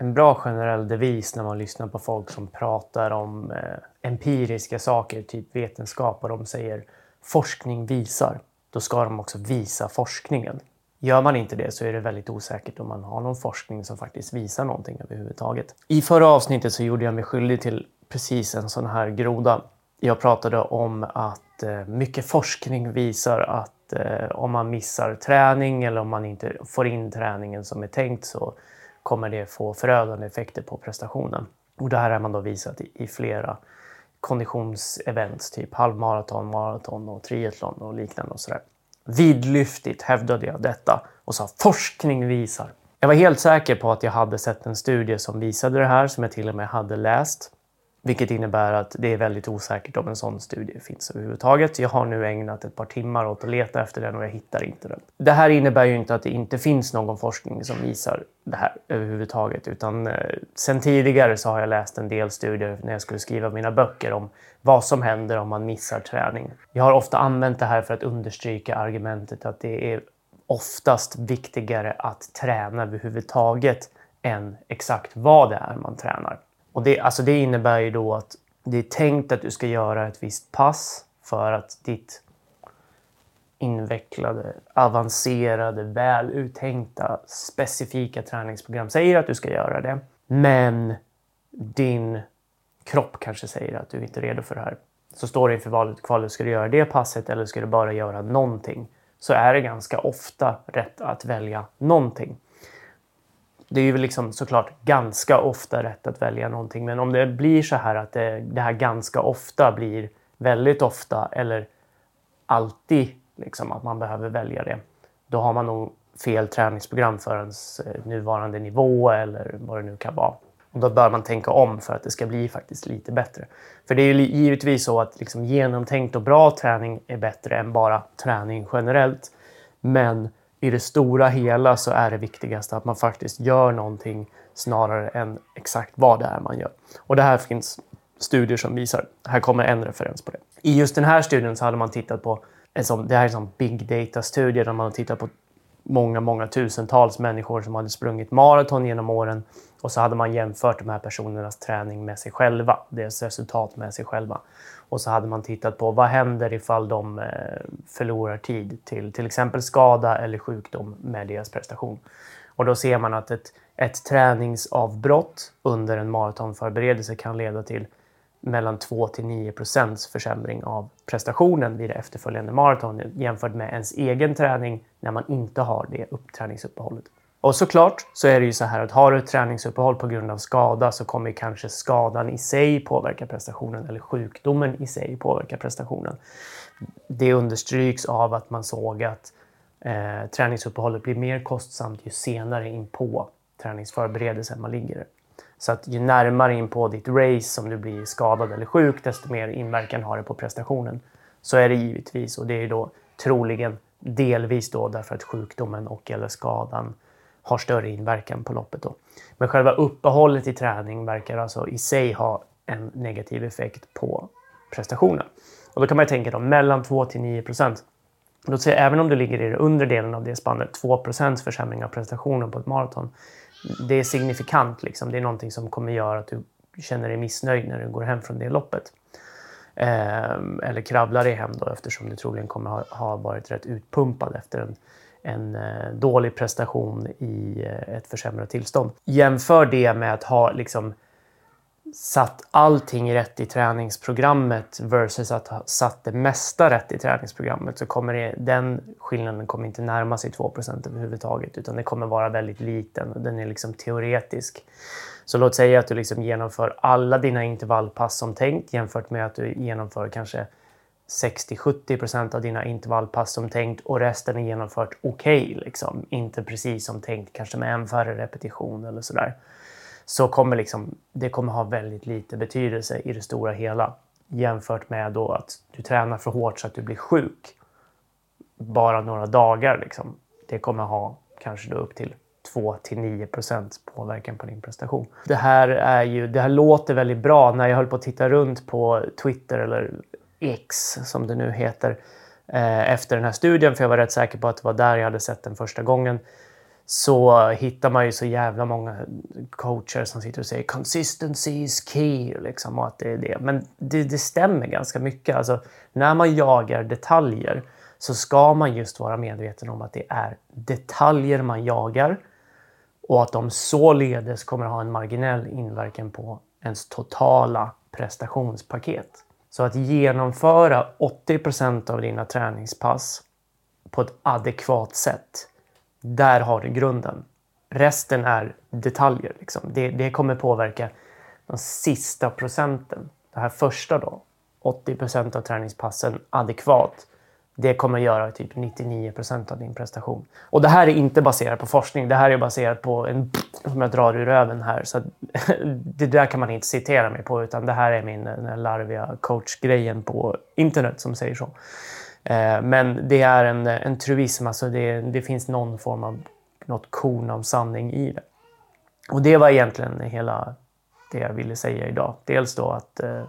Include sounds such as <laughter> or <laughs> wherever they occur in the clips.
en bra generell devis när man lyssnar på folk som pratar om eh, empiriska saker, typ vetenskap, och de säger forskning visar. Då ska de också visa forskningen. Gör man inte det så är det väldigt osäkert om man har någon forskning som faktiskt visar någonting överhuvudtaget. I förra avsnittet så gjorde jag mig skyldig till precis en sån här groda. Jag pratade om att eh, mycket forskning visar att eh, om man missar träning eller om man inte får in träningen som är tänkt så kommer det få förödande effekter på prestationen. Och det här har man då visat i, i flera konditionsevents, typ halvmaraton, maraton och triathlon och liknande och sådär. Vidlyftigt hävdade jag detta och sa forskning visar. Jag var helt säker på att jag hade sett en studie som visade det här, som jag till och med hade läst. Vilket innebär att det är väldigt osäkert om en sån studie finns överhuvudtaget. Jag har nu ägnat ett par timmar åt att leta efter den och jag hittar inte den. Det här innebär ju inte att det inte finns någon forskning som visar det här överhuvudtaget. Utan eh, sen tidigare så har jag läst en del studier när jag skulle skriva mina böcker om vad som händer om man missar träning. Jag har ofta använt det här för att understryka argumentet att det är oftast viktigare att träna överhuvudtaget än exakt vad det är man tränar. Och det, alltså det innebär ju då att det är tänkt att du ska göra ett visst pass för att ditt invecklade, avancerade, väl uttänkta, specifika träningsprogram säger att du ska göra det. Men din kropp kanske säger att du inte är redo för det här. Så står du inför valet kvalet, ska du göra det passet eller ska du bara göra någonting? Så är det ganska ofta rätt att välja någonting det är ju liksom såklart ganska ofta rätt att välja någonting. Men om det blir så här att det, det här ganska ofta blir väldigt ofta eller alltid liksom att man behöver välja det. Då har man nog fel träningsprogram för ens eh, nuvarande nivå eller vad det nu kan vara. Och då bör man tänka om för att det ska bli faktiskt lite bättre. För det är ju givetvis så att liksom genomtänkt och bra träning är bättre än bara träning generellt. Men i det stora hela så är det viktigaste att man faktiskt gör någonting snarare än exakt vad det är man gör. Och det här finns studier som visar. Här kommer en referens på det. I just den här studien så hade man tittat på, det här är en big data-studie där man har tittat på många, många tusentals människor som hade sprungit maraton genom åren och så hade man jämfört de här personernas träning med sig själva, deras resultat med sig själva. Och så hade man tittat på vad händer ifall de eh, förlorar tid till till exempel skada eller sjukdom med deras prestation. Och då ser man att ett, ett träningsavbrott under en maratonförberedelse kan leda till mellan 2 till 9 procents försämring av prestationen vid det efterföljande maraton jämfört med ens egen träning när man inte har det uppträningsuppehållet. Och såklart så är det ju så här att har du ett träningsuppehåll på grund av skada så kommer kanske skadan i sig påverka prestationen eller sjukdomen i sig påverka prestationen. Det understryks av att man såg att eh, träningsuppehållet blir mer kostsamt ju senare in på träningsförberedelsen man ligger. Så att ju närmare in på ditt race som du blir skadad eller sjuk, desto mer inverkan har det på prestationen. Så är det givetvis och det är då troligen delvis då därför att sjukdomen och eller skadan har större inverkan på loppet. Då. Men själva uppehållet i träning verkar alltså i sig ha en negativ effekt på prestationen. Och då kan man ju tänka då mellan 2 till 9 procent. Låt säga även om du ligger i den undre delen av det spannet, 2 procents försämring av prestationen på ett maraton. Det är signifikant. Liksom. Det är någonting som kommer göra att du känner dig missnöjd när du går hem från det loppet. Eh, eller kravlar dig hem då eftersom du troligen kommer ha, ha varit rätt utpumpad efter en en eh, dålig prestation i eh, ett försämrat tillstånd. Jämför det med att ha liksom satt allting rätt i träningsprogrammet versus att ha satt det mesta rätt i träningsprogrammet så kommer det, den skillnaden kommer inte närma sig 2% överhuvudtaget utan det kommer vara väldigt liten och den är liksom teoretisk. Så låt säga att du liksom genomför alla dina intervallpass som tänkt jämfört med att du genomför kanske 60-70% av dina intervallpass som tänkt och resten är genomfört okej. Okay, liksom. Inte precis som tänkt, kanske med en färre repetition eller sådär. Så kommer liksom, det kommer ha väldigt lite betydelse i det stora hela jämfört med då att du tränar för hårt så att du blir sjuk bara några dagar. Liksom. Det kommer ha kanske då upp till 2 till 9 procents påverkan på din prestation. Det här, är ju, det här låter väldigt bra. När jag höll på att titta runt på Twitter eller X som det nu heter eh, efter den här studien, för jag var rätt säker på att det var där jag hade sett den första gången, så hittar man ju så jävla många coacher som sitter och säger consistency is key liksom, och att det är det. Men det, det stämmer ganska mycket. Alltså, när man jagar detaljer så ska man just vara medveten om att det är detaljer man jagar och att de således kommer ha en marginell inverkan på ens totala prestationspaket. Så att genomföra 80% av dina träningspass på ett adekvat sätt, där har du grunden. Resten är detaljer. Liksom. Det, det kommer påverka de sista procenten. Det här första då, 80 procent av träningspassen adekvat det kommer göra typ 99 procent av din prestation. Och det här är inte baserat på forskning. Det här är baserat på en som jag drar ur röven här. Så <laughs> det där kan man inte citera mig på, utan det här är min den larviga coachgrejen på internet som säger så. Eh, men det är en, en truism, alltså det, det finns någon form av något korn av sanning i det. Och det var egentligen hela det jag ville säga idag. Dels då att eh,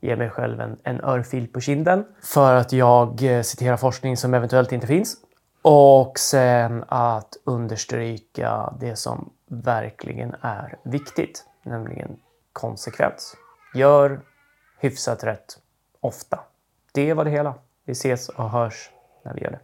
ge mig själv en, en örfil på kinden för att jag eh, citerar forskning som eventuellt inte finns. Och sen att understryka det som verkligen är viktigt, nämligen konsekvens. Gör hyfsat rätt ofta. Det var det hela. Vi ses och hörs när vi gör det.